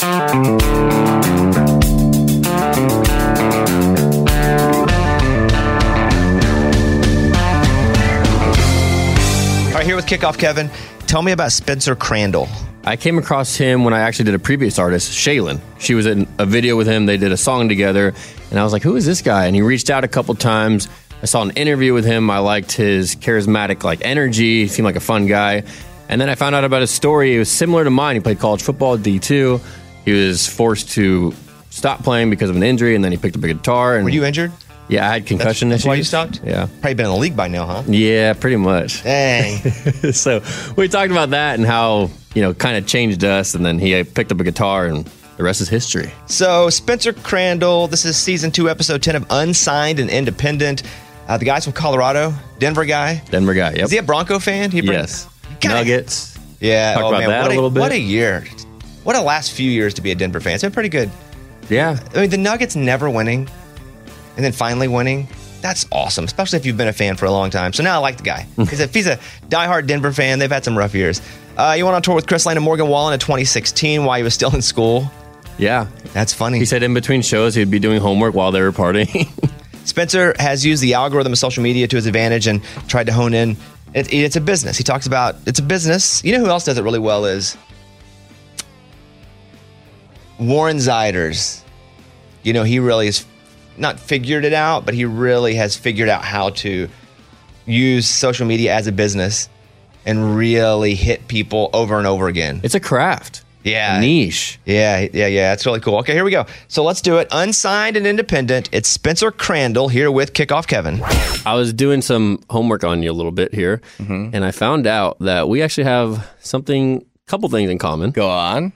All right, here with Kickoff Kevin. Tell me about Spencer Crandall. I came across him when I actually did a previous artist, Shaylin. She was in a video with him. They did a song together, and I was like, "Who is this guy?" And he reached out a couple times. I saw an interview with him. I liked his charismatic like energy. He seemed like a fun guy. And then I found out about his story. It was similar to mine. He played college football at D two. He was forced to stop playing because of an injury, and then he picked up a guitar. And Were you injured? Yeah, I had concussion That's issues. why you stopped? Yeah, Probably been in the league by now, huh? yeah, pretty much. Dang. so we talked about that and how you know kind of changed us, and then he picked up a guitar, and the rest is history. So, Spencer Crandall, this is season two, episode 10 of Unsigned and Independent. Uh, the guy's from Colorado, Denver guy. Denver guy. Yep. Is he a Bronco fan? He yes. Kinda- Nuggets. Yeah. Talk oh, about man, that what a little bit. What a year. What a last few years to be a Denver fan. It's been pretty good. Yeah. I mean, the Nuggets never winning and then finally winning. That's awesome, especially if you've been a fan for a long time. So now I like the guy because if he's a diehard Denver fan, they've had some rough years. Uh, you went on tour with Chris Lane and Morgan Wallen in 2016 while he was still in school. Yeah. That's funny. He said in between shows he'd be doing homework while they were partying. Spencer has used the algorithm of social media to his advantage and tried to hone in. It, it's a business. He talks about it's a business. You know who else does it really well is Warren Zeiders. You know, he really has not figured it out, but he really has figured out how to use social media as a business and really hit people over and over again. it's a craft. Yeah. A niche. Yeah, yeah, yeah. That's really cool. Okay, here we go. So let's do it. Unsigned and independent. It's Spencer Crandall here with Kickoff Kevin. I was doing some homework on you a little bit here, Mm-hmm. and I found out that we actually have something, couple things in common. Go on.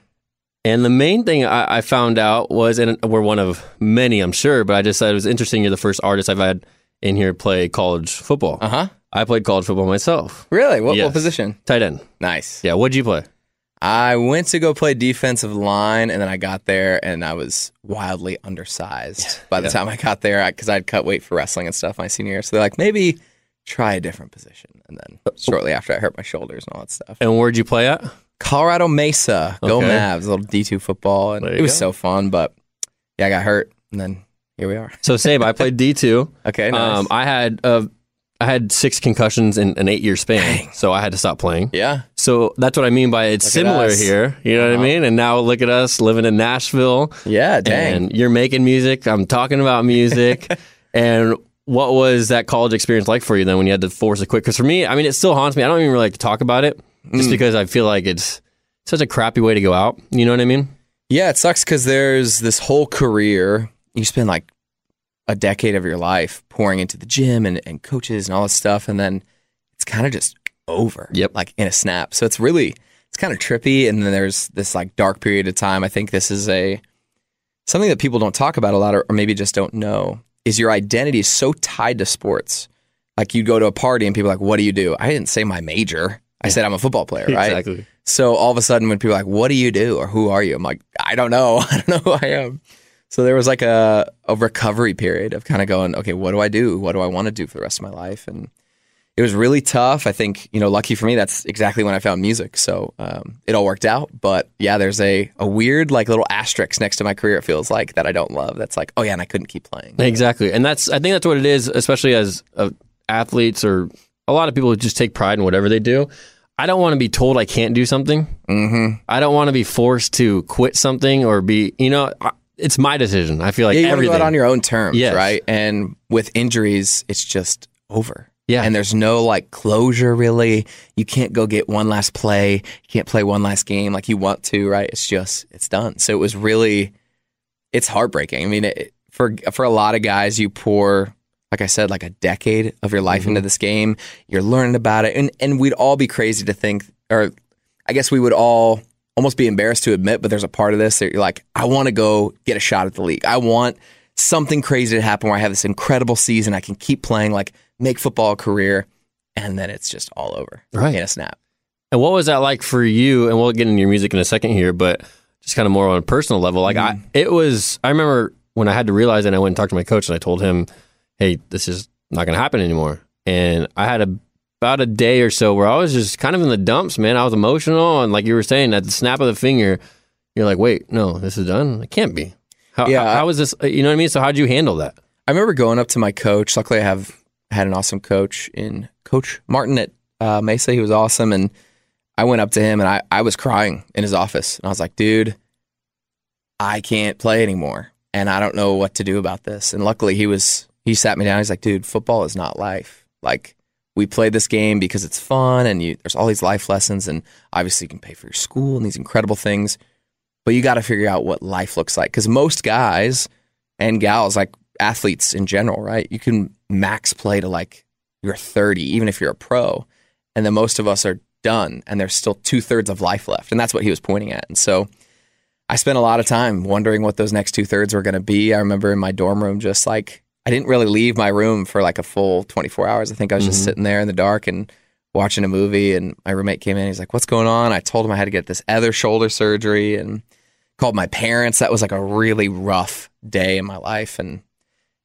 And the main thing I, I found out was, and we're one of many, I'm sure, but I just thought it was interesting. You're the first artist I've had in here play college football. Uh huh. I played college football myself. Really? What, Yes. what position? Tight end. Nice. Yeah. What'd you play? I went to go play defensive line, and then I got there, and I was wildly undersized by the time I got there because I'd cut weight for wrestling and stuff my senior year. So they're like, maybe try a different position. And then shortly after, I hurt my shoulders and all that stuff. And where'd you play at? Colorado Mesa, go Okay. Mavs, a little D2 football. And There it was go. so fun, but yeah, I got hurt, and then here we are. So same. I played D two. Okay, nice. Um, I had uh, I had six concussions in an eight year span, so I had to stop playing. yeah. So that's what I mean by it's Look at similar us. here. You know what I Uh-huh. mean? And now look at us living in Nashville. Yeah, dang. And you're making music. I'm talking about music. and what was that college experience like for you then when you had to force a quit? Because for me, I mean, it still haunts me. I don't even really like to talk about it just Mm. because I feel like it's such a crappy way to go out. You know what I mean? Yeah, it sucks because there's this whole career. You spend like a decade of your life pouring into the gym and, and coaches and all this stuff, and then it's kind of just over. Yep. Like in a snap. So it's really it's kind of trippy. And then there's this like dark period of time. I think this is a something that people don't talk about a lot, or, or maybe just don't know. Is your identity is so tied to sports? Like you go to a party and people are like, "What do you do?" I didn't say my major. I said I'm a football player, right? Exactly. So all of a sudden, when people are like, "What do you do?" or "Who are you?" I'm like, "I don't know. I don't know who I am." So there was like a a recovery period of kind of going, "Okay, what do I do? What do I want to do for the rest of my life?" And it was really tough. I think you know, lucky for me, that's exactly when I found music. So um, it all worked out. But yeah, there's a a weird like little asterisk next to my career. It feels like that I don't love. That's like, oh yeah, and I couldn't keep playing. Exactly, and that's I think that's what it is, especially as uh, athletes or a lot of people just take pride in whatever they do. I don't want to be told I can't do something. Mm-hmm. I don't want to be forced to quit something or be, you know, it's my decision. I feel like yeah, you want to everything. go out on your own terms, Yes. right? And with injuries, it's just over. Yeah. And there's no like closure really. You can't go get one last play. You can't play one last game like you want to, right? It's just it's done. So it was really it's heartbreaking. I mean, it, for for a lot of guys you pour like I said like a decade of your life into mm-hmm. this game. You're learning about it and and we'd all be crazy to think or I guess we would all almost be embarrassed to admit, but there's a part of this that you're like, I want to go get a shot at the league. I want something crazy to happen where I have this incredible season. I can keep playing, like make football a career, and then it's just all over Right. in a snap. And what was that like for you? And we'll get into your music in a second here, but just kind of more on a personal level. Like I, mm-hmm. it was. I remember when I had to realize, and I went and talked to my coach, and I told him, "Hey, this is not going to happen anymore." And I had a about a day or so where I was just kind of in the dumps, man. I was emotional, and like you were saying, at the snap of the finger, you're like, "Wait, no, this is done. It can't be." How, Yeah. how, how was this? You know what I mean? So how would you handle that? I remember going up to my coach. Luckily, I have had an awesome coach in Coach Martin at uh, Mesa. He was awesome, and I went up to him and I, I was crying in his office, and I was like, "Dude, I can't play anymore, and I don't know what to do about this." And luckily, he was he sat me down. He's like, "Dude, football is not life. Like we play this game because it's fun, and you there's all these life lessons, and obviously you can pay for your school and these incredible things." But you got to figure out what life looks like because most guys and gals, like athletes in general, right? You can max play to like you're 30, even if you're a pro. And then most of us are done and there's still two thirds of life left. And that's what he was pointing at. And so I spent a lot of time wondering what those next two thirds were going to be. I remember in my dorm room, just like I didn't really leave my room for like a full 24 hours. I think I was just sitting there in the dark and watching a movie. And my roommate came in. He's like, What's going on? I told him I had to get this other shoulder surgery and called my parents. That was like a really rough day in my life. And,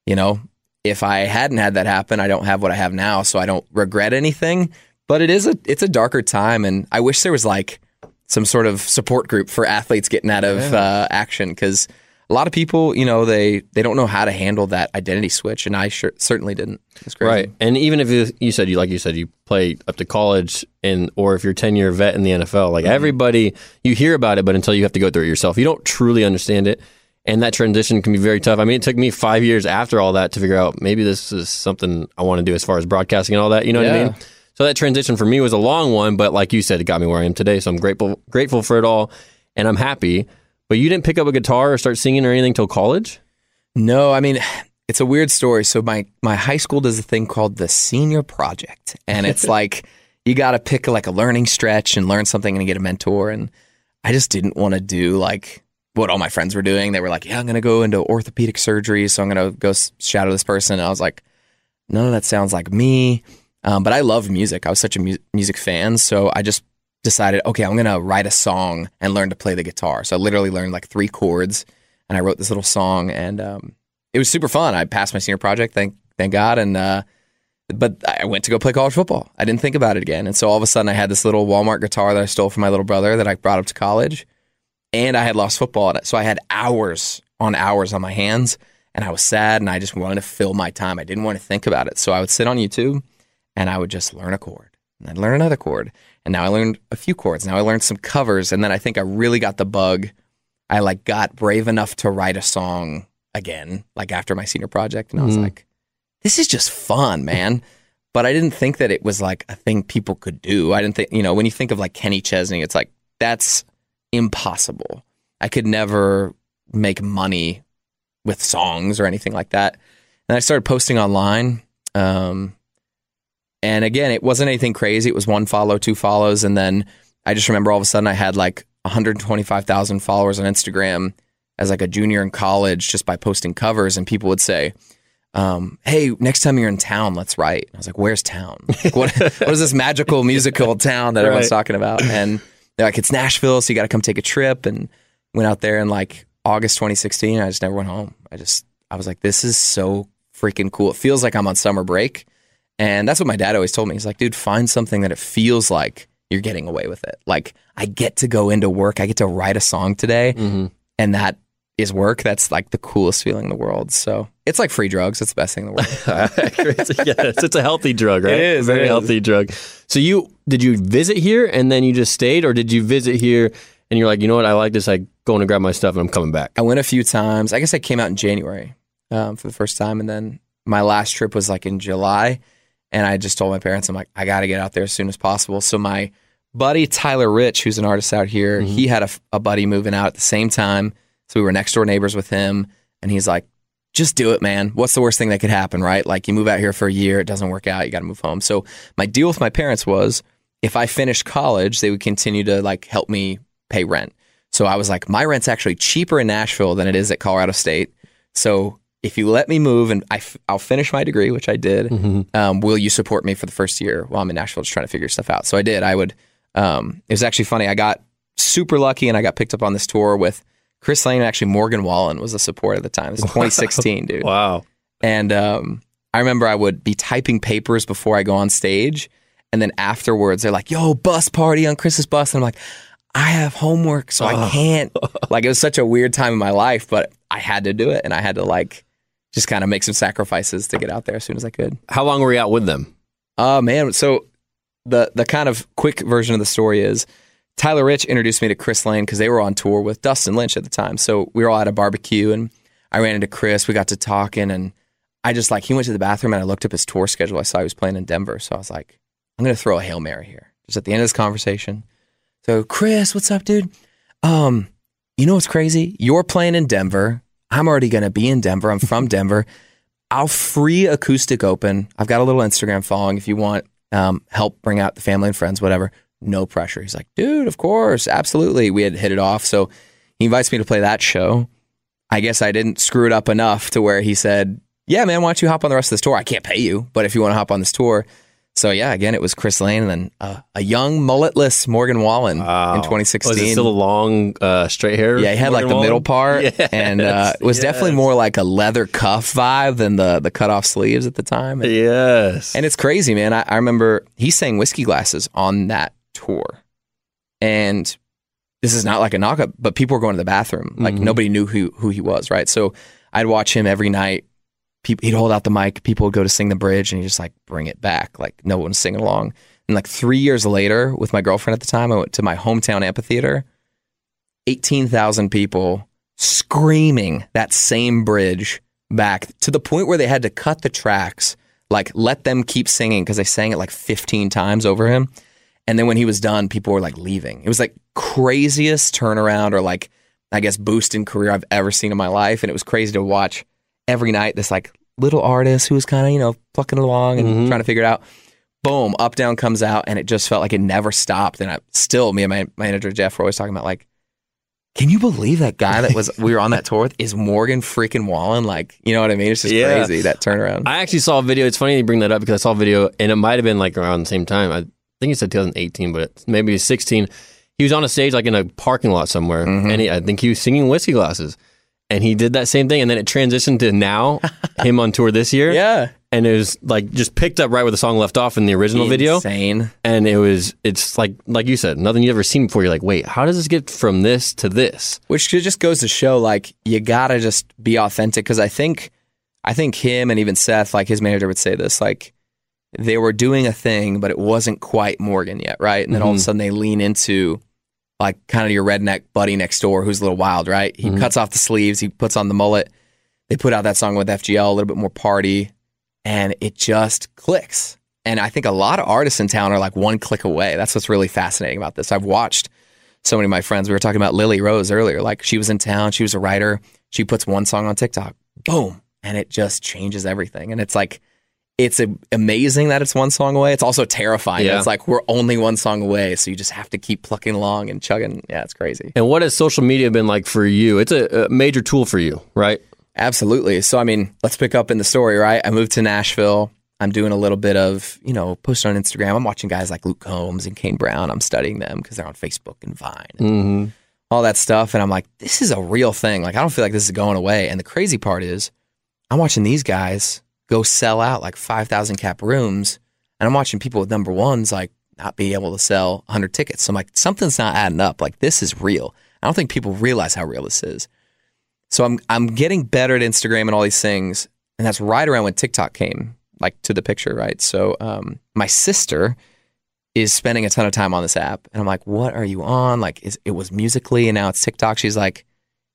you know, if I hadn't had that happen, I don't have what I have now. So I don't regret anything. But it is a it's a darker time. And I wish there was like some sort of support group for athletes getting out of uh, action because a lot of people, you know, they they don't know how to handle that identity switch, and I sure, certainly didn't. It's crazy. Right. And even if you, you said you like you said you play up to college and or if you're 10 year vet in the NFL, like mm-hmm. everybody you hear about it but until you have to go through it yourself, you don't truly understand it. And that transition can be very tough. I mean, it took me 5 years after all that to figure out maybe this is something I want to do as far as broadcasting and all that, you know what I mean? So that transition for me was a long one, but like you said it got me where I am today, so I'm grateful grateful for it all and I'm happy. But you didn't pick up a guitar or start singing or anything till college? No, I mean it's a weird story. So my my high school does a thing called the senior project, and it's like you got to pick like a learning stretch and learn something and get a mentor. And I just didn't want to do like what all my friends were doing. They were like, "Yeah, I'm going to go into orthopedic surgery, so I'm going to go shadow this person." And I was like, "None of that sounds like me." Um, but I love music. I was such a mu- music fan, so I just decided, okay, I'm gonna write a song and learn to play the guitar. So I literally learned like three chords, and I wrote this little song, and um, it was super fun. I passed my senior project, thank thank God, and uh, but I went to go play college football. I didn't think about it again, and so all of a sudden I had this little Walmart guitar that I stole from my little brother that I brought up to college, and I had lost football at it. So I had hours on hours on my hands, and I was sad, and I just wanted to fill my time. I didn't want to think about it, so I would sit on YouTube, and I would just learn a chord, and I'd learn another chord, and now I learned a few chords. Now I learned some covers, and then I think I really got the bug. I like got brave enough to write a song again, like after my senior project, and I was Mm. like, "This is just fun, man." But I didn't think that it was like a thing people could do. I didn't think, you know, when you think of like Kenny Chesney, it's like that's impossible. I could never make money with songs or anything like that. And I started posting online. Um, and again, it wasn't anything crazy. It was one follow, two follows. And then I just remember all of a sudden I had like 125,000 followers on Instagram as like a junior in college just by posting covers. And people would say, um, hey, next time you're in town, let's write. I was like, where's town? Like, what, what is this magical musical town that everyone's talking about? And they're like, it's Nashville, so you got to come take a trip. And went out there in like August 2016. I just never went home. I just, I was like, this is so freaking cool. It feels like I'm on summer break. And that's what my dad always told me. He's like, dude, find something that it feels like you're getting away with it. Like, I get to go into work, I get to write a song today, and that is work. That's like the coolest feeling in the world. So it's like free drugs. It's the best thing in the world. yes, it's a healthy drug, right? It is, very it is. healthy drug. So you did you visit here and then you just stayed, or did you visit here and you're like, you know what, I like this. I going to grab my stuff and I'm coming back. I went a few times. I guess I came out in January um, for the first time, and then my last trip was like in July. And I just told my parents, I'm like, I got to get out there as soon as possible. So my buddy Tyler Rich, who's an artist out here, mm-hmm. he had a, a buddy moving out at the same time. So we were next door neighbors with him, and he's like, just do it, man. What's the worst thing that could happen, right? Like you move out here for a year, it doesn't work out, you got to move home. So my deal with my parents was if I finished college, they would continue to like help me pay rent. So I was like, my rent's actually cheaper in Nashville than it is at Colorado State. So if you let me move and I f- I'll finish my degree, which I did, um, will you support me for the first year while I'm in Nashville just trying to figure stuff out? So I did. I would. Um, it was actually funny. I got super lucky and I got picked up on this tour with Chris Lane. Actually, Morgan Wallen was the support at the time. It was 2016, dude. Wow. And um, I remember I would be typing papers before I go on stage. And then afterwards, they're like, yo, bus party on Chris's bus. And I'm like, I have homework, so I can't. like, it was such a weird time in my life, but I had to do it. And I had to, like, just kind of make some sacrifices to get out there as soon as I could. How long were you out with them? Oh, man. So, the, the kind of quick version of the story is Tyler Rich introduced me to Chris Lane because they were on tour with Dustin Lynch at the time. So, we were all at a barbecue and I ran into Chris. We got to talking and I just like, he went to the bathroom and I looked up his tour schedule. I saw he was playing in Denver. So I was like, I'm going to throw a Hail Mary here just at the end of this conversation. So, Chris, what's up, dude? Um, you know what's crazy? You're playing in Denver. I'm already going to be in Denver. I'm from Denver. I'll free acoustic open. I've got a little Instagram following if you want um, help bring out the family and friends, whatever. No pressure. He's like, dude, of course, absolutely. We had hit it off. So he invites me to play that show. I guess I didn't screw it up enough to where he said, yeah, man, why don't you hop on the rest of this tour? I can't pay you, but if you want to hop on this tour. So yeah, again, it was Chris Lane and then uh, a young mulletless Morgan Wallen in Was 2016. it still a long uh, straight hair? Yeah, he had like the Wallen? middle part, Yes, and uh, it was definitely more like a leather cuff vibe than the the cut off sleeves at the time. And, Yes. and it's crazy, man. I, I remember he sang whiskey glasses on that tour, and this is not like a knockup, but people were going to the bathroom. Like Mhm. nobody knew who who he was, right? So I'd watch him every night. People, he'd hold out the mic. People would go to sing the bridge, and he'd just like bring it back. Like no one was singing along. And like three years later, with my girlfriend at the time, I went to my hometown amphitheater. Eighteen thousand people screaming that same bridge back to the point where they had to cut the tracks, like let them keep singing because they sang it like fifteen times over him. And then when he was done, people were like leaving. It was like craziest turnaround or like I guess boost in career I've ever seen in my life. And it was crazy to watch every night this like little artist who was kind of, you know, plucking along and Mhm. trying to figure it out. Boom, up down comes out and it just felt like it never stopped. And I still me and my manager Jeff were always talking about like, can you believe that guy that was we were on that tour with is Morgan freaking Wallen? Like, you know what I mean? It's just Yeah. crazy that turnaround. I actually saw a video. It's funny you bring that up because I saw a video and it might have been like around the same time. I think he said 2018, but maybe 16. He was on a stage like in a parking lot somewhere, Mhm. and he, I think he was singing whiskey glasses. And he did that same thing, and then it transitioned to now him on tour this year, yeah. and it was like just picked up right where the song left off in the original video, Insane. and it was it's like like you said, nothing you've ever seen before. You're like, wait, how does this get from this to this? which just goes to show like you gotta just be authentic because i think i think him and even seth like his manager would say this like they were doing a thing but it wasn't quite morgan yet right and then all of a Mhm. sudden they lean into like kind of your redneck buddy next door who's a little wild right he Mhm. cuts off the sleeves he puts on the mullet they put out that song with fgl a little bit more party and it just clicks and i think a lot of artists in town are like one click away that's what's really fascinating about this i've watched so many of my friends. We were talking about Lily Rose earlier. Like she was in town, she was a writer. She puts one song on TikTok, boom, and it just changes everything. And it's like, it's a, amazing that it's one song away. It's also terrifying. Yeah. It's like we're only one song away, so you just have to keep plucking along and chugging. Yeah, it's crazy. And what has social media been like for you? It's a, a major tool for you, right? Absolutely. So I mean, let's pick up in the story, right? I moved to Nashville. I'm doing a little bit of, you know, posting on Instagram. I'm watching guys like Luke Combs and Kane Brown. I'm studying them because they're on Facebook and Vine and Mm-hmm. all that stuff. And I'm like, this is a real thing. Like, I don't feel like this is going away. And the crazy part is, I'm watching these guys go sell out like 5,000 cap rooms. And I'm watching people with number ones like not be able to sell 100 tickets. So I'm like, something's not adding up. Like, this is real. I don't think people realize how real this is. So I'm I'm getting better at Instagram and all these things, and that's right around when TikTok came like to the picture, right? So um, my sister is spending a ton of time on this app, and I'm like, "What are you on?" Like, is, it was Musically, and now it's TikTok. She's like,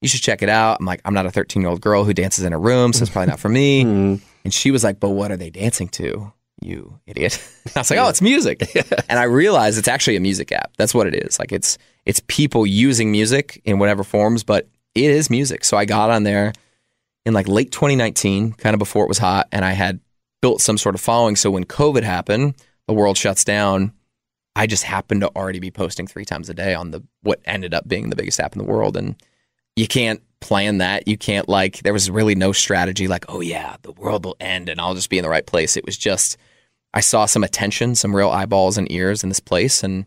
"You should check it out." I'm like, "I'm not a 13 year old girl who dances in a room, so it's probably not for me." And she was like, "But what are they dancing to?" You idiot! I was like, "Oh, it's music," and I realized it's actually a music app. That's what it is. Like it's it's people using music in whatever forms, but it is music. So I got on there in like late 2019, kind of before it was hot, and I had built some sort of following. So when COVID happened, the world shuts down. I just happened to already be posting three times a day on the what ended up being the biggest app in the world, and you can't plan that. You can't like there was really no strategy like, oh yeah, the world will end and I'll just be in the right place. It was just I saw some attention, some real eyeballs and ears in this place and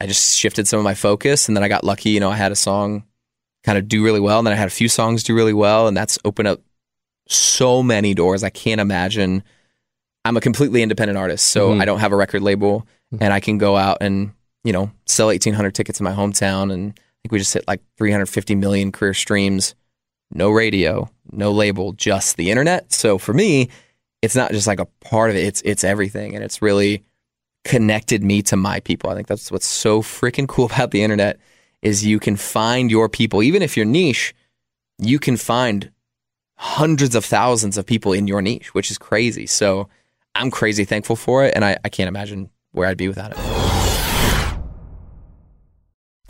I just shifted some of my focus and then I got lucky, you know, I had a song kind of do really well and then I had a few songs do really well and that's opened up so many doors. I can't imagine I'm a completely independent artist, so Mhm. I don't have a record label and I can go out and, you know, sell 1800 tickets in my hometown and think we just hit like 350 million career streams. No radio, no label, just the internet. So for me, it's not just like a part of it, it's it's everything and it's really connected me to my people. I think that's what's so freaking cool about the internet is you can find your people even if you're niche, you can find hundreds of thousands of people in your niche, which is crazy. So I'm crazy thankful for it and I, I can't imagine where I'd be without it.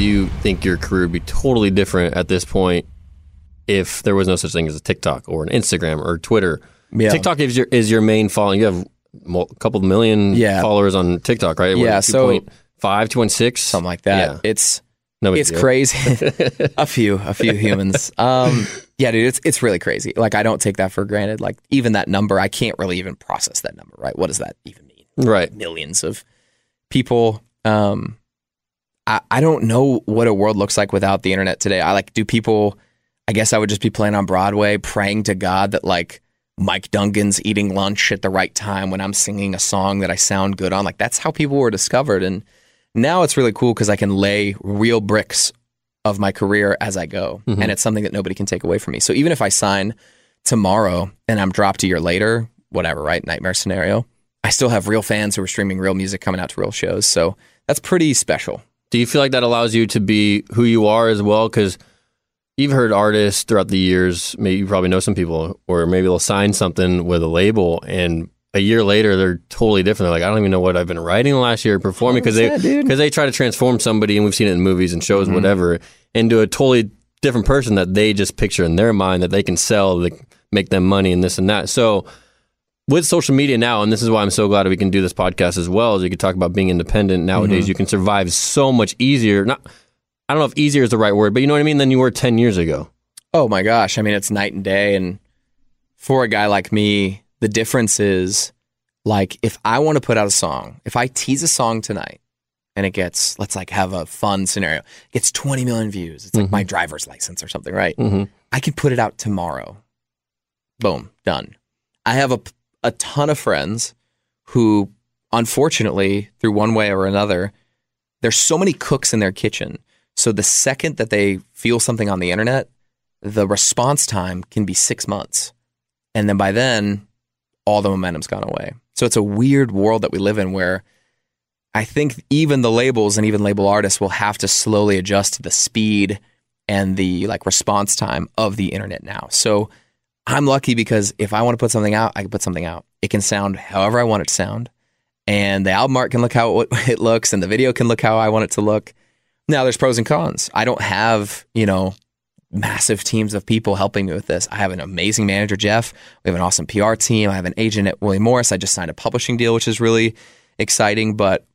Do you think your career would be totally different at this point if there was no such thing as a TikTok or an Instagram or Twitter? Yeah. TikTok is your is your main following. You have a couple million Yeah. followers on TikTok, right? What, Yeah, so- 2.5, 2.6? something like that. Yeah. It's No it's deal. crazy. a few, a few humans. Um, yeah, dude, it's it's really crazy. Like I don't take that for granted. Like even that number, I can't really even process that number. Right? What does that even mean? Right. Millions of people. Um, I I don't know what a world looks like without the internet today. I like do people. I guess I would just be playing on Broadway, praying to God that like Mike Dungan's eating lunch at the right time when I'm singing a song that I sound good on. Like that's how people were discovered. And now it's really cool because I can lay real bricks of my career as I go. Mhm. And it's something that nobody can take away from me. So even if I sign tomorrow and I'm dropped a year later, whatever, right? Nightmare scenario. I still have real fans who are streaming real music coming out to real shows. So that's pretty special. Do you feel like that allows you to be who you are as well? Because you've heard artists throughout the years, maybe you probably know some people, or maybe they'll sign something with a label and a year later they're totally different. They're like, I don't even know what I've been writing the last year performing because they 100%, because they try to transform somebody, and we've seen it in movies and shows, Mhm. whatever, into a totally different person that they just picture in their mind that they can sell, that make them money, and this and that. So with social media now, and this is why I'm so glad we can do this podcast as well, is you can talk about being independent nowadays. Mhm. You can survive so much easier. Not, I don't know if easier is the right word, but you know what I mean. Than you were ten years ago. Oh my gosh. I mean, it's night and day. And for a guy like me, the difference is like if I want to put out a song, if I tease a song tonight and it gets, let's like have a fun scenario, it gets 20 million views. It's like Mhm. my driver's license or something, right? Mm-hmm. I can put it out tomorrow. Boom, done. I have a, a ton of friends who, unfortunately, through one way or another, there's so many cooks in their kitchen. So the second that they feel something on the internet, the response time can be six months. And then by then, all the momentum's gone away. So it's a weird world that we live in where I think even the labels and even label artists will have to slowly adjust to the speed and the like response time of the internet now. So I'm lucky because if I want to put something out, I can put something out. It can sound however I want it to sound. And the album art can look how it looks and the video can look how I want it to look. Now there's pros and cons. I don't have, you know, massive teams of people helping me with this. I have an amazing manager, Jeff. We have an awesome PR team. I have an agent at William Morris. I just signed a publishing deal, which is really exciting. But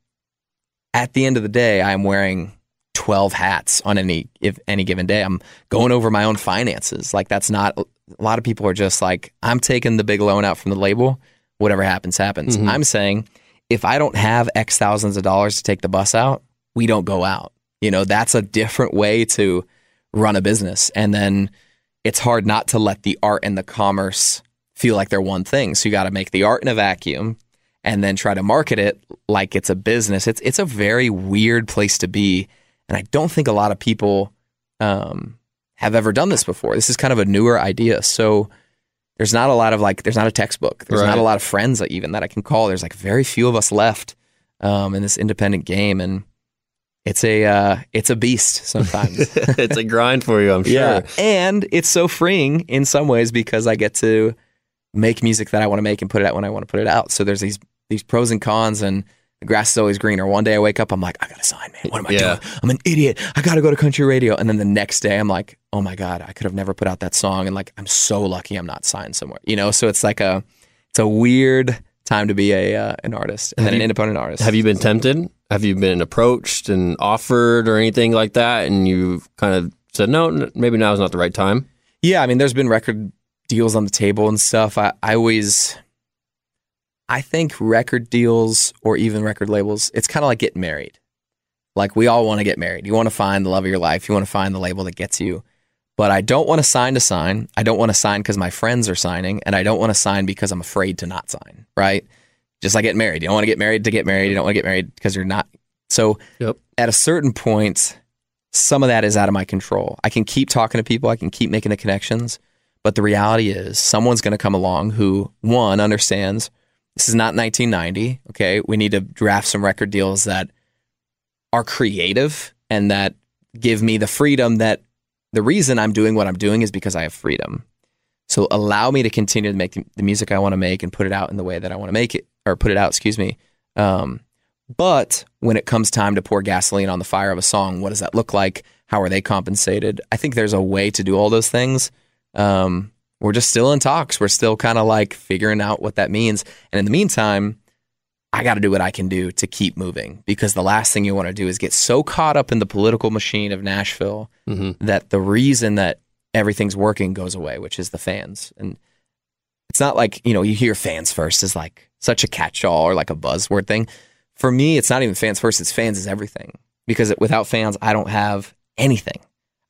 at the end of the day, I'm wearing 12 hats on any if any given day. I'm going over my own finances. Like that's not a lot of people are just like I'm taking the big loan out from the label. Whatever happens happens. Mhm. I'm saying if I don't have X thousands of dollars to take the bus out, we don't go out. You know, that's a different way to run a business. And then it's hard not to let the art and the commerce feel like they're one thing. So you got to make the art in a vacuum and then try to market it like it's a business. It's it's a very weird place to be, and I don't think a lot of people um, have ever done this before. This is kind of a newer idea. So there's not a lot of like there's not a textbook. There's Right. not a lot of friends that even that I can call. There's like very few of us left um, in this independent game, and it's a uh, it's a beast sometimes. it's a grind for you, I'm sure. Yeah. And it's so freeing in some ways because I get to make music that I want to make and put it out when I want to put it out. So there's these these pros and cons and the grass is always greener. One day I wake up, I'm like, I gotta sign, man. What am I Yeah. doing? I'm an idiot. I gotta go to country radio. And then the next day I'm like, oh my God, I could have never put out that song. And like I'm so lucky I'm not signed somewhere. You know, so it's like a it's a weird time to be a uh, an artist and Have then an independent artist. Have you been tempted? Have you been approached and offered or anything like that? And you've kind of said, no, maybe now is not the right time. Yeah, I mean, there's been record deals on the table and stuff. I, I always, I think record deals or even record labels, it's kind of like getting married. Like we all want to get married. You want to find the love of your life. You want to find the label that gets you. But I don't want to sign to sign. I don't want to sign because my friends are signing, and I don't want to sign because I'm afraid to not sign. Right? Just like getting married. You don't want to get married to get married. You don't want to get married because you're not. So Yep. at a certain point, some of that is out of my control. I can keep talking to people, I can keep making the connections, but the reality is someone's going to come along who one understands this is not 1990, okay? We need to draft some record deals that are creative and that give me the freedom that the reason I'm doing what I'm doing is because I have freedom. So allow me to continue to make the, music I want to make and put it out in the way that I want to make it or put it out, excuse me. Um, but when it comes time to pour gasoline on the fire of a song, what does that look like? How are they compensated? I think there's a way to do all those things. Um, we're just still in talks. We're still kind of like figuring out what that means. And in the meantime, I got to do what I can do to keep moving because the last thing you want to do is get so caught up in the political machine of Nashville mm-hmm. that the reason that everything's working goes away, which is the fans. And it's not like, you know, you hear fans first is like such a catch all or like a buzzword thing. For me, it's not even fans first, it's fans is everything. Because without fans, I don't have anything.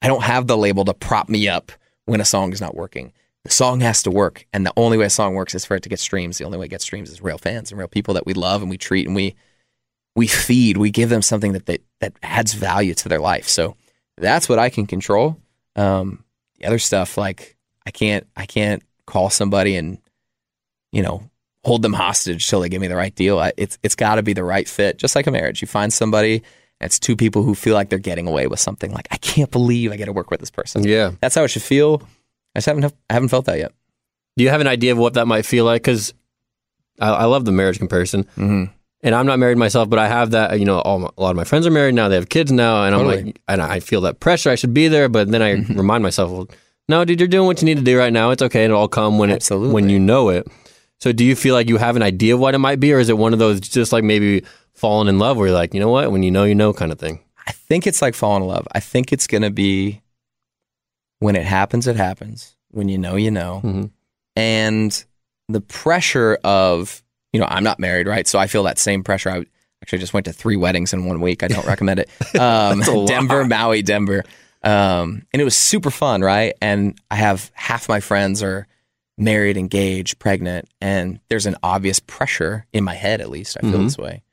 I don't have the label to prop me up when a song is not working. The song has to work. And the only way a song works is for it to get streams. The only way it gets streams is real fans and real people that we love and we treat and we we feed, we give them something that they, that adds value to their life. So that's what I can control. Um, the other stuff, like I can't, I can't call somebody and you know hold them hostage till they give me the right deal. I, it's it's got to be the right fit, just like a marriage. You find somebody, it's two people who feel like they're getting away with something. Like I can't believe I get to work with this person. Yeah. That's how it should feel. I just haven't I haven't felt that yet. Do you have an idea of what that might feel like? Because I, I love the marriage comparison. Mm-hmm. And I'm not married myself, but I have that. You know, all my, a lot of my friends are married now. They have kids now, and I'm like, and I feel that pressure. I should be there, but then I remind myself, well, no, dude, you're doing what you need to do right now. It's okay. It'll all come when it when you know it. So, do you feel like you have an idea of what it might be, or is it one of those just like maybe falling in love, where you're like, you know what, when you know, you know, kind of thing? I think it's like falling in love. I think it's gonna be when it happens, it happens. When you know, you know. Mhm. And the pressure of, you know, I'm not married, right? So I feel that same pressure. I actually just went to three weddings in one week. I don't recommend it. Um, lot. Denver, Maui, Denver. Um, and it was super fun, right? And I have half my friends are married, engaged, pregnant, and there's an obvious pressure in my head, at least. I feel Mhm. this way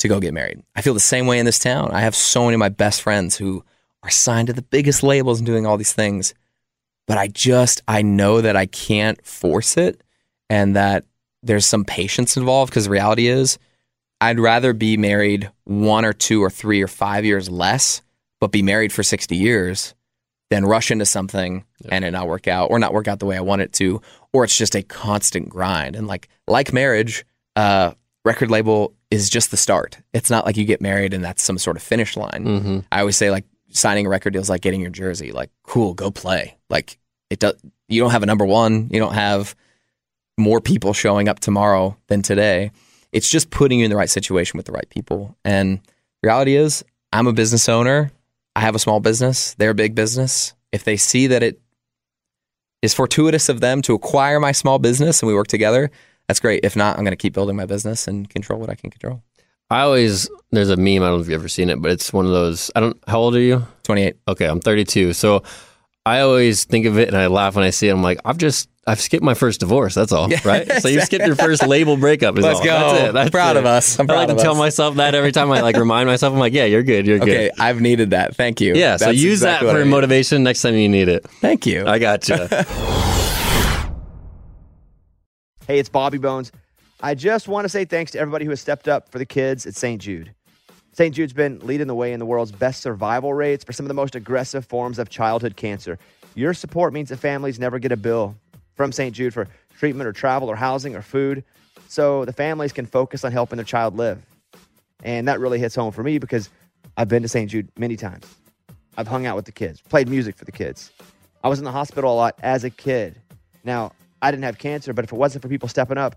to go get married. I feel the same way in this town. I have so many of my best friends who are signed to the biggest labels and doing all these things. But I just, I know that I can't force it and that there's some patience involved because the reality is I'd rather be married one or two or three or five years less, but be married for 60 years than rush into something and it not work out or not work out the way I want it to, or it's just a constant grind. And like, like marriage, uh, record label is just the start. It's not like you get married and that's some sort of finish line. Mm-hmm. I always say like signing a record deal is like getting your jersey. Like, cool, go play. Like it does. You don't have a number one. You don't have more people showing up tomorrow than today. It's just putting you in the right situation with the right people. And reality is, I'm a business owner. I have a small business. They're a big business. If they see that it is fortuitous of them to acquire my small business and we work together, that's great. If not, I'm going to keep building my business and control what I can control. I always there's a meme. I don't know if you've ever seen it, but it's one of those. I don't. How old are you? 28. Okay, I'm 32. So I always think of it and I laugh when I see it. I'm like, I've just I've skipped my first divorce. That's all, Yeah, right? So you skipped your first label breakup. Is Let's all. go. That's it. I'm That's proud it. of us. I'm I proud like of to tell myself that every time I like remind myself. I'm like, yeah, you're good. You're Okay, good. Okay, I've needed that. Thank you. Yeah. so use exactly that for I need. motivation next time you need it. Thank you. I got you. Hey, it's Bobby Bones. I just want to say thanks to everybody who has stepped up for the kids at St. Jude. St. Jude's been leading the way in the world's best survival rates for some of the most aggressive forms of childhood cancer. Your support means that families never get a bill from St. Jude for treatment or travel or housing or food, so the families can focus on helping their child live. And that really hits home for me because I've been to St. Jude many times. I've hung out with the kids, played music for the kids. I was in the hospital a lot as a kid. Now, I didn't have cancer, but if it wasn't for people stepping up,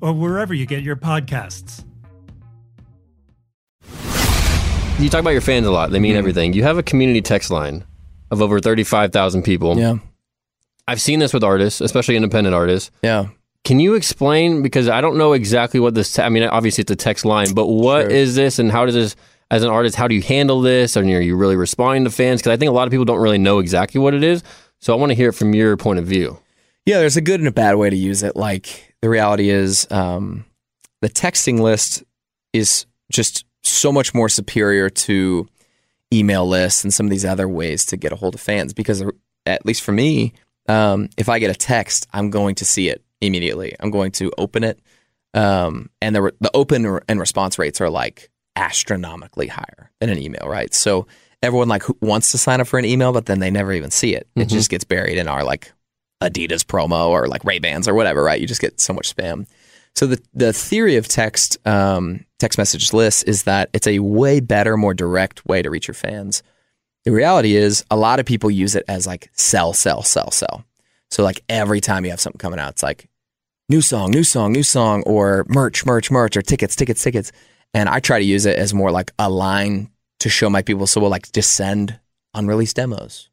or wherever you get your podcasts. You talk about your fans a lot. They mean mm everything. You have a community text line of over 35,000 people. Yeah. I've seen this with artists, especially independent artists. Yeah. Can you explain because I don't know exactly what this te- I mean obviously it's a text line, but what sure. is this and how does this as an artist how do you handle this and are you really responding to fans because I think a lot of people don't really know exactly what it is. So I want to hear it from your point of view. Yeah, there's a good and a bad way to use it. Like the reality is um, the texting list is just so much more superior to email lists and some of these other ways to get a hold of fans because at least for me um, if i get a text i'm going to see it immediately i'm going to open it um, and the, the open and response rates are like astronomically higher than an email right so everyone like wants to sign up for an email but then they never even see it it mm-hmm. just gets buried in our like adidas promo or like ray bans or whatever right you just get so much spam so the the theory of text um, text message lists is that it's a way better, more direct way to reach your fans. The reality is, a lot of people use it as like sell, sell, sell, sell. So like every time you have something coming out, it's like new song, new song, new song, or merch, merch, merch, or tickets, tickets, tickets. And I try to use it as more like a line to show my people. So we'll like just send unreleased demos.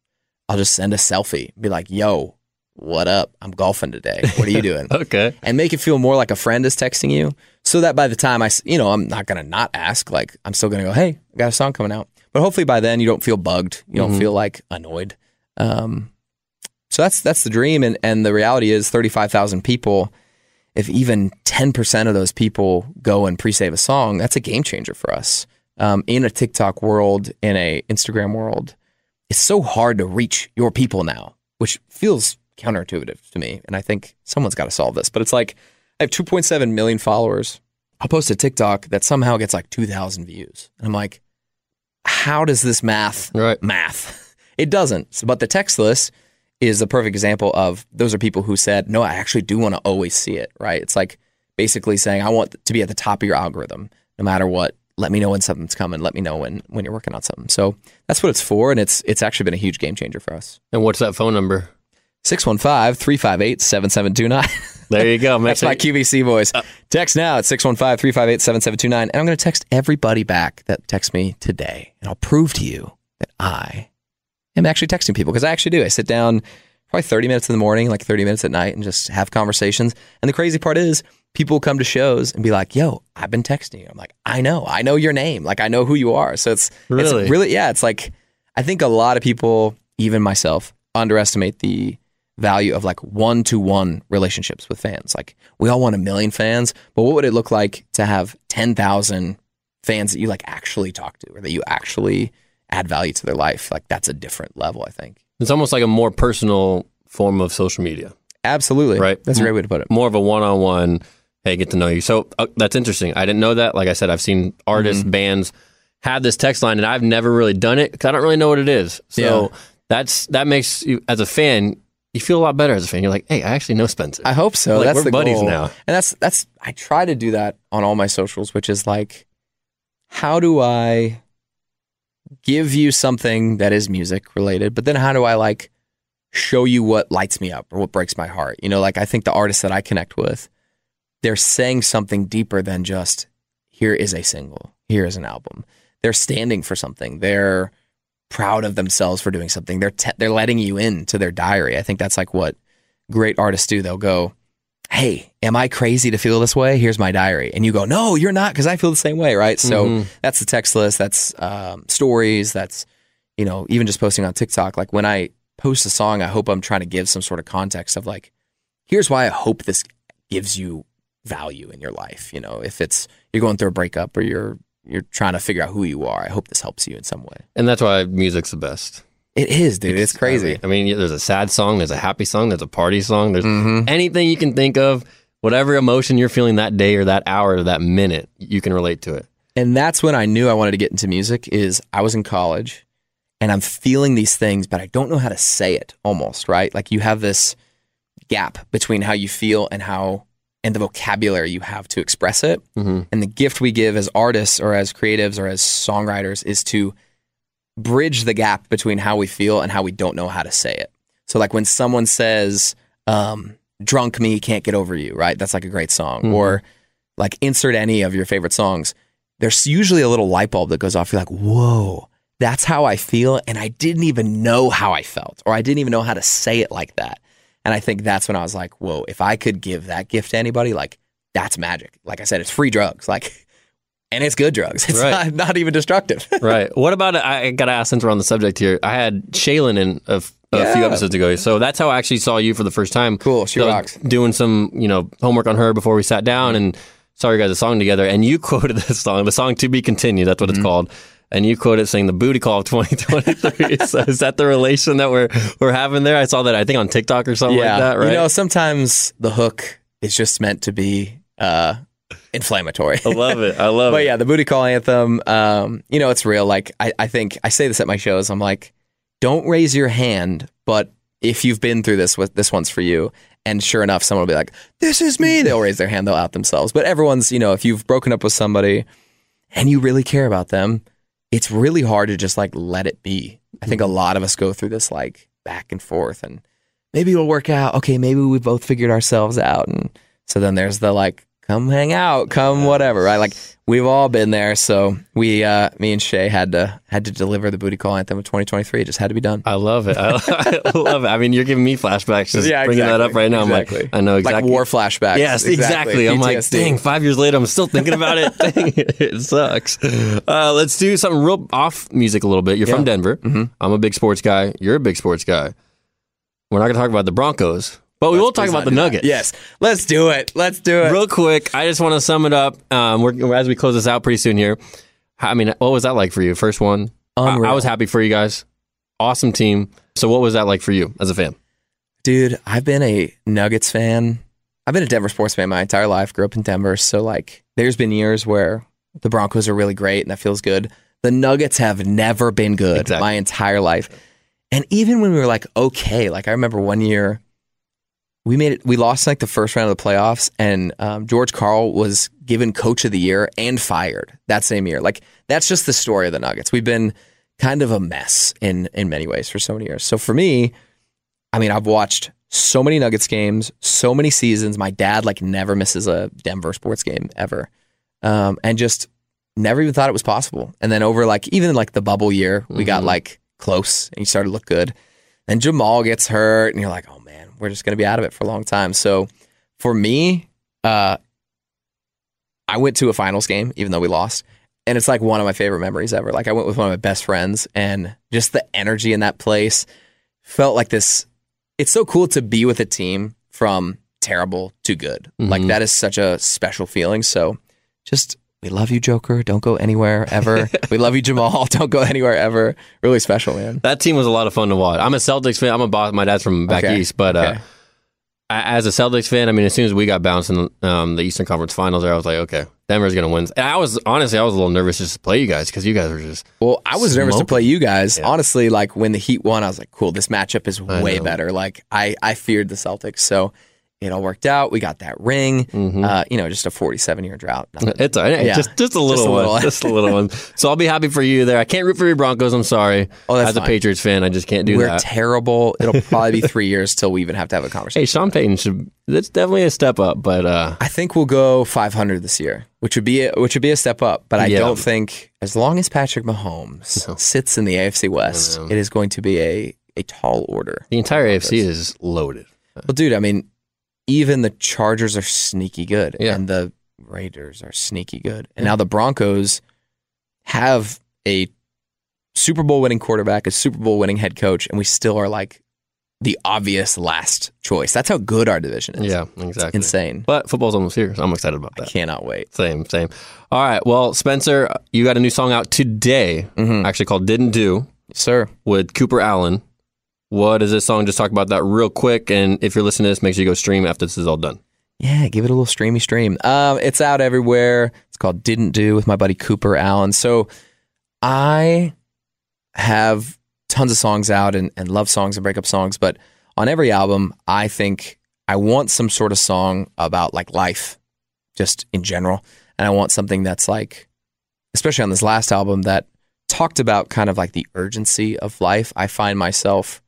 I'll just send a selfie, be like, yo, what up? I'm golfing today. What are you doing? okay. And make it feel more like a friend is texting you so that by the time I, you know, I'm not going to not ask. Like, I'm still going to go, hey, I got a song coming out. But hopefully by then you don't feel bugged. You don't mm-hmm. feel like annoyed. Um, so that's that's the dream. And, and the reality is 35,000 people, if even 10% of those people go and pre save a song, that's a game changer for us. Um, in a TikTok world, in a Instagram world, it's so hard to reach your people now, which feels counterintuitive to me. And I think someone's got to solve this. But it's like I have 2.7 million followers. I'll post a TikTok that somehow gets like 2,000 views. And I'm like, how does this math right. math? It doesn't. So, but the text list is the perfect example of those are people who said, no, I actually do want to always see it, right? It's like basically saying, I want to be at the top of your algorithm no matter what. Let me know when something's coming. Let me know when, when you're working on something. So that's what it's for. And it's, it's actually been a huge game changer for us. And what's that phone number? 615 358 7729. There you go. That's my QVC voice. Uh, text now at 615 358 7729. And I'm going to text everybody back that texts me today. And I'll prove to you that I am actually texting people because I actually do. I sit down probably 30 minutes in the morning, like 30 minutes at night, and just have conversations. And the crazy part is, people come to shows and be like, "Yo, I've been texting you." I'm like, "I know, I know your name, like I know who you are." So it's Really? it's really yeah. It's like I think a lot of people, even myself, underestimate the value of like one to one relationships with fans. Like we all want a million fans, but what would it look like to have 10,000 fans that you like actually talk to or that you actually add value to their life? Like that's a different level, I think. It's almost like a more personal form of social media. Absolutely. Right. That's a great way to put it. More of a one-on-one. Hey, get to know you. So uh, that's interesting. I didn't know that. Like I said, I've seen artists, Mm-hmm. bands have this text line, and I've never really done it because I don't really know what it is. So Yeah. that's that makes you as a fan, you feel a lot better as a fan. You're like, hey, I actually know Spencer. I hope so. Like, that's we're the buddies goal. now. And that's that's I try to do that on all my socials, which is like how do I give you something that is music related, but then how do I like show you what lights me up or what breaks my heart? You know, like I think the artists that I connect with, they're saying something deeper than just here is a single, here is an album. They're standing for something. They're proud of themselves for doing something. They're te- they're letting you into their diary. I think that's like what great artists do. They'll go, "Hey, am I crazy to feel this way? Here's my diary," and you go, "No, you're not," because I feel the same way, right? So Mhm. that's the text list. That's um, stories. That's you know even just posting on TikTok. Like when I post a song, I hope I'm trying to give some sort of context of like, here's why I hope this gives you value in your life. You know, if it's you're going through a breakup or you're you're trying to figure out who you are, I hope this helps you in some way. and that's why music's the best. It is, dude. It's, crazy. I mean, there's a sad song, there's a happy song, there's a party song, there's Mhm. anything you can think of, whatever emotion you're feeling that day or that hour or that minute, you can relate to it. And that's when I knew I wanted to get into music is I was in college and I'm feeling these things, but I don't know how to say it almost, right? Like you have this gap between how you feel and how and the vocabulary you have to express it. Mhm. And the gift we give as artists or as creatives or as songwriters is to bridge the gap between how we feel and how we don't know how to say it. So like when someone says, um, drunk me can't get over you, right? That's like a great song. Mhm. Or like insert any of your favorite songs. There's usually a little light bulb that goes off. You're like, whoa, that's how I feel. And I didn't even know how I felt, or I didn't even know how to say it like that. And I think that's when I was like, whoa, if I could give that gift to anybody, like that's magic. Like I said, it's free drugs. Like, and it's good drugs. It's Right. not, not even destructive. right. What about I got to ask since we're on the subject here. I had Shaylen in a, few Yeah. episodes ago, so that's how I actually saw you for the first time. Cool. She So rocks. Doing some you know homework on her before we sat down and saw you guys a song together, and you quoted this song, the song "To Be Continued." That's what Mm-hmm. it's called. And you quoted saying the booty call of 2023. so is that the relation that we're we're having there? I saw that I think on TikTok or something like that, right? You know, sometimes the hook is just meant to be uh, inflammatory. I love it. I love but it. But yeah, the booty call anthem, um, you know, it's real. Like, I, I think I say this at my shows. I'm like, don't raise your hand, but if you've been through this, with this one's for you. And sure enough, someone will be like, "This is me." They'll raise their hand. They'll out themselves. But everyone's, you know, if you've broken up with somebody and you really care about them, it's really hard to just like let it be. I think a mm-hmm. lot of us go through this like back and forth, and maybe it'll work out. Okay, maybe we both figured ourselves out, and so then there's the like, come hang out, come whatever, right? Like we've all been there. So we, uh, me and Shay had to had to deliver the booty call anthem of 2023. It just had to be done. I love it. I, I love it. I mean, you're giving me flashbacks just bringing that up right now. Exactly. I'm like, I know exactly. Like war flashbacks. Yes, exactly. I'm like, dang, five years later, I'm still thinking about it. dang, it sucks. Uh, let's do something real off music a little bit. You're from Yeah. Denver. Mhm. I'm a big sports guy. You're a big sports guy. We're not going to talk about the Broncos, but we will talk about the. Nuggets. Yes, let's do it. Let's do it. Real quick, I just want to sum it up. Um, we're, as we close this out pretty soon here. I mean, what was that like for you? First one? I, I was happy for you guys. Awesome team. So, what was that like for you as a fan? Dude, I've been a Nuggets fan. I've been a Denver sports fan my entire life. Grew up in Denver, so like, there's been years where the Broncos are really great, and that feels good. The Nuggets have never been good Exactly. my entire life, and even when we were like okay, like I remember one year we made it. We lost like the first round of the playoffs, and um, George Karl was given Coach of the Year and fired that same year. Like that's just the story of the Nuggets. We've been kind of a mess in in many ways for so many years. So for me, I mean, I've watched so many Nuggets games, so many seasons. My dad like never misses a Denver sports game ever, um, and just never even thought it was possible. And then over like even like the bubble year, we got Mhm. like close and he started to look good. and Jamal gets hurt, and you're like, oh man, we're just going to be out of it for a long time. So for me, uh, I went to a finals game, even though we lost. And it's like one of my favorite memories ever. Like I went with one of my best friends and just the energy in that place felt like this. It's so cool to be with a team from terrible to good. Mm-hmm. Like that is such a special feeling. So just we love you, Joker. Don't go anywhere ever. we love you, Jamal. Don't go anywhere ever. Really special, man. That team was a lot of fun to watch. I'm a Celtics fan. I'm a boss. My dad's from back Okay. east, but uh, Okay. a- as a Celtics fan, I mean, as soon as we got bounced in um, the Eastern Conference Finals, there, I was like, okay, Denver's gonna win. And I was honestly, I was a little nervous just to play you guys because you guys were just Well, I was nervous to play you guys. Honestly, like when the Heat won, I was like, cool, this matchup is way better. Like I, I feared the Celtics. So it all worked out. We got that ring. Mm-hmm. Uh, you know, just a 47 year drought. Nothing. It's all right. Yeah. Just just a little Just a one. little. just a little one. So I'll be happy for you there. I can't root for your Broncos. I'm sorry. Oh, that's As a. Patriots fan, I just can't do that. We're terrible. It'll probably be three years till we even have to have a conversation. hey, Sean Payton should. That's definitely a step up, but uh, I think we'll go 500 this year, which would be a, which would be a step up. But I Yeah. don't think as long as Patrick Mahomes sits in the AFC West, it is going to be a a tall order. the entire AFC is loaded. Well, dude, I mean, even the Chargers are sneaky good, Yeah. and the Raiders are sneaky good, and now the Broncos have a Super Bowl winning quarterback, a Super Bowl winning head coach, and we still are like the obvious last choice. That's how good our division is. Yeah, exactly. insane. But football's almost here, so I'm excited about I that. cannot wait. Same, same. All right. Well, Spencer, you got a new song out today, Mhm. actually called "Didn't Do" Sir, with Cooper Alan. What is this song? Just talk about that real quick. And if you're listening to this, make sure you go stream after this is all done. Yeah, give it a little streamy stream. Um, it's out everywhere. It's called Didn't Do with my buddy Cooper Alan. So I have tons of songs out and, and love songs and breakup songs, but on every album, I think I want some sort of song about like life, just in general. And I want something that's like, especially on this last album, that talked about kind of like the urgency of life. I find myself,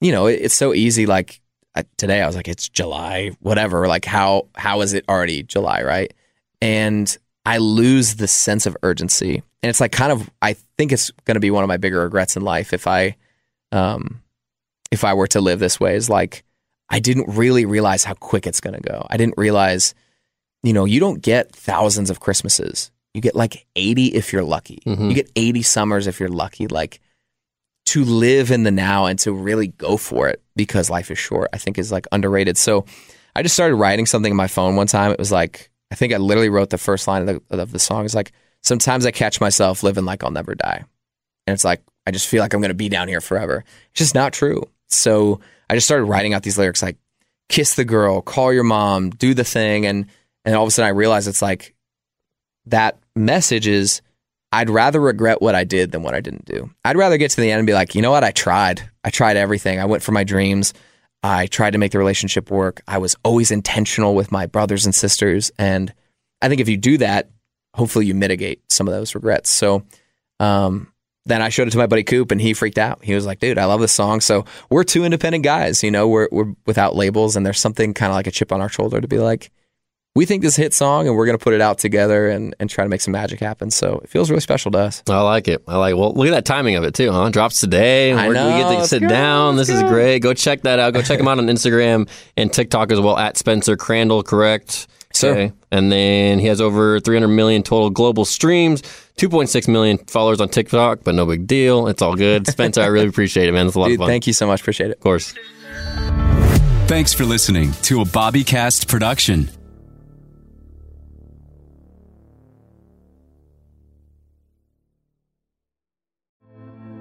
you know, it, it's so easy. Like I, today, I was like, it's July, whatever. Like, how how is it already July, right? And I lose the sense of urgency, and it's like kind of. I think it's going to be one of my bigger regrets in life if I, um, if I were to live this way. Is like I didn't really realize how quick it's going to go. I didn't realize, you know, you don't get thousands of Christmases. You get like 80 if you're lucky. Mhm. You get 80 summers if you're lucky. Like to live in the now and to really go for it because life is short, I think is like underrated. So I just started writing something in my phone one time. It was like, I think I literally wrote the first line of the, of the song. It's like, sometimes I catch myself living like I'll never die. And it's like, I just feel like I'm going to be down here forever. It's just not true. So I just started writing out these lyrics like, kiss the girl, call your mom, do the thing. And, and all of a sudden I realized it's like, that message is I'd rather regret what I did than what I didn't do. I'd rather get to the end and be like, you know what? I tried. I tried everything. I went for my dreams. I tried to make the relationship work. I was always intentional with my brothers and sisters. And I think if you do that, hopefully you mitigate some of those regrets. So, um, then I showed it to my buddy Coop and he freaked out. He was like, dude, I love this song. So we're two independent guys, you know, we're, we're without labels and there's something kind of like a chip on our shoulder to be like, we think this hit song and we're going to put it out together and, and try to make some magic happen. So it feels really special to us. I like it. I like. Well, look at that timing of it too, huh? Drops today. I We're- know, We get to sit go, down. let's This is great. Go check that out. Go check him out on Instagram and TikTok as well at Spencer Crandall. Correct. Sir. And then he has over 300 million total global streams, 2.6 million followers on TikTok, but no big deal. It's all good. Spencer, I really appreciate it, man. It's a lot Dude, of fun. thank you so much. Appreciate it. Of course. Thanks for listening to a Bobbycast production.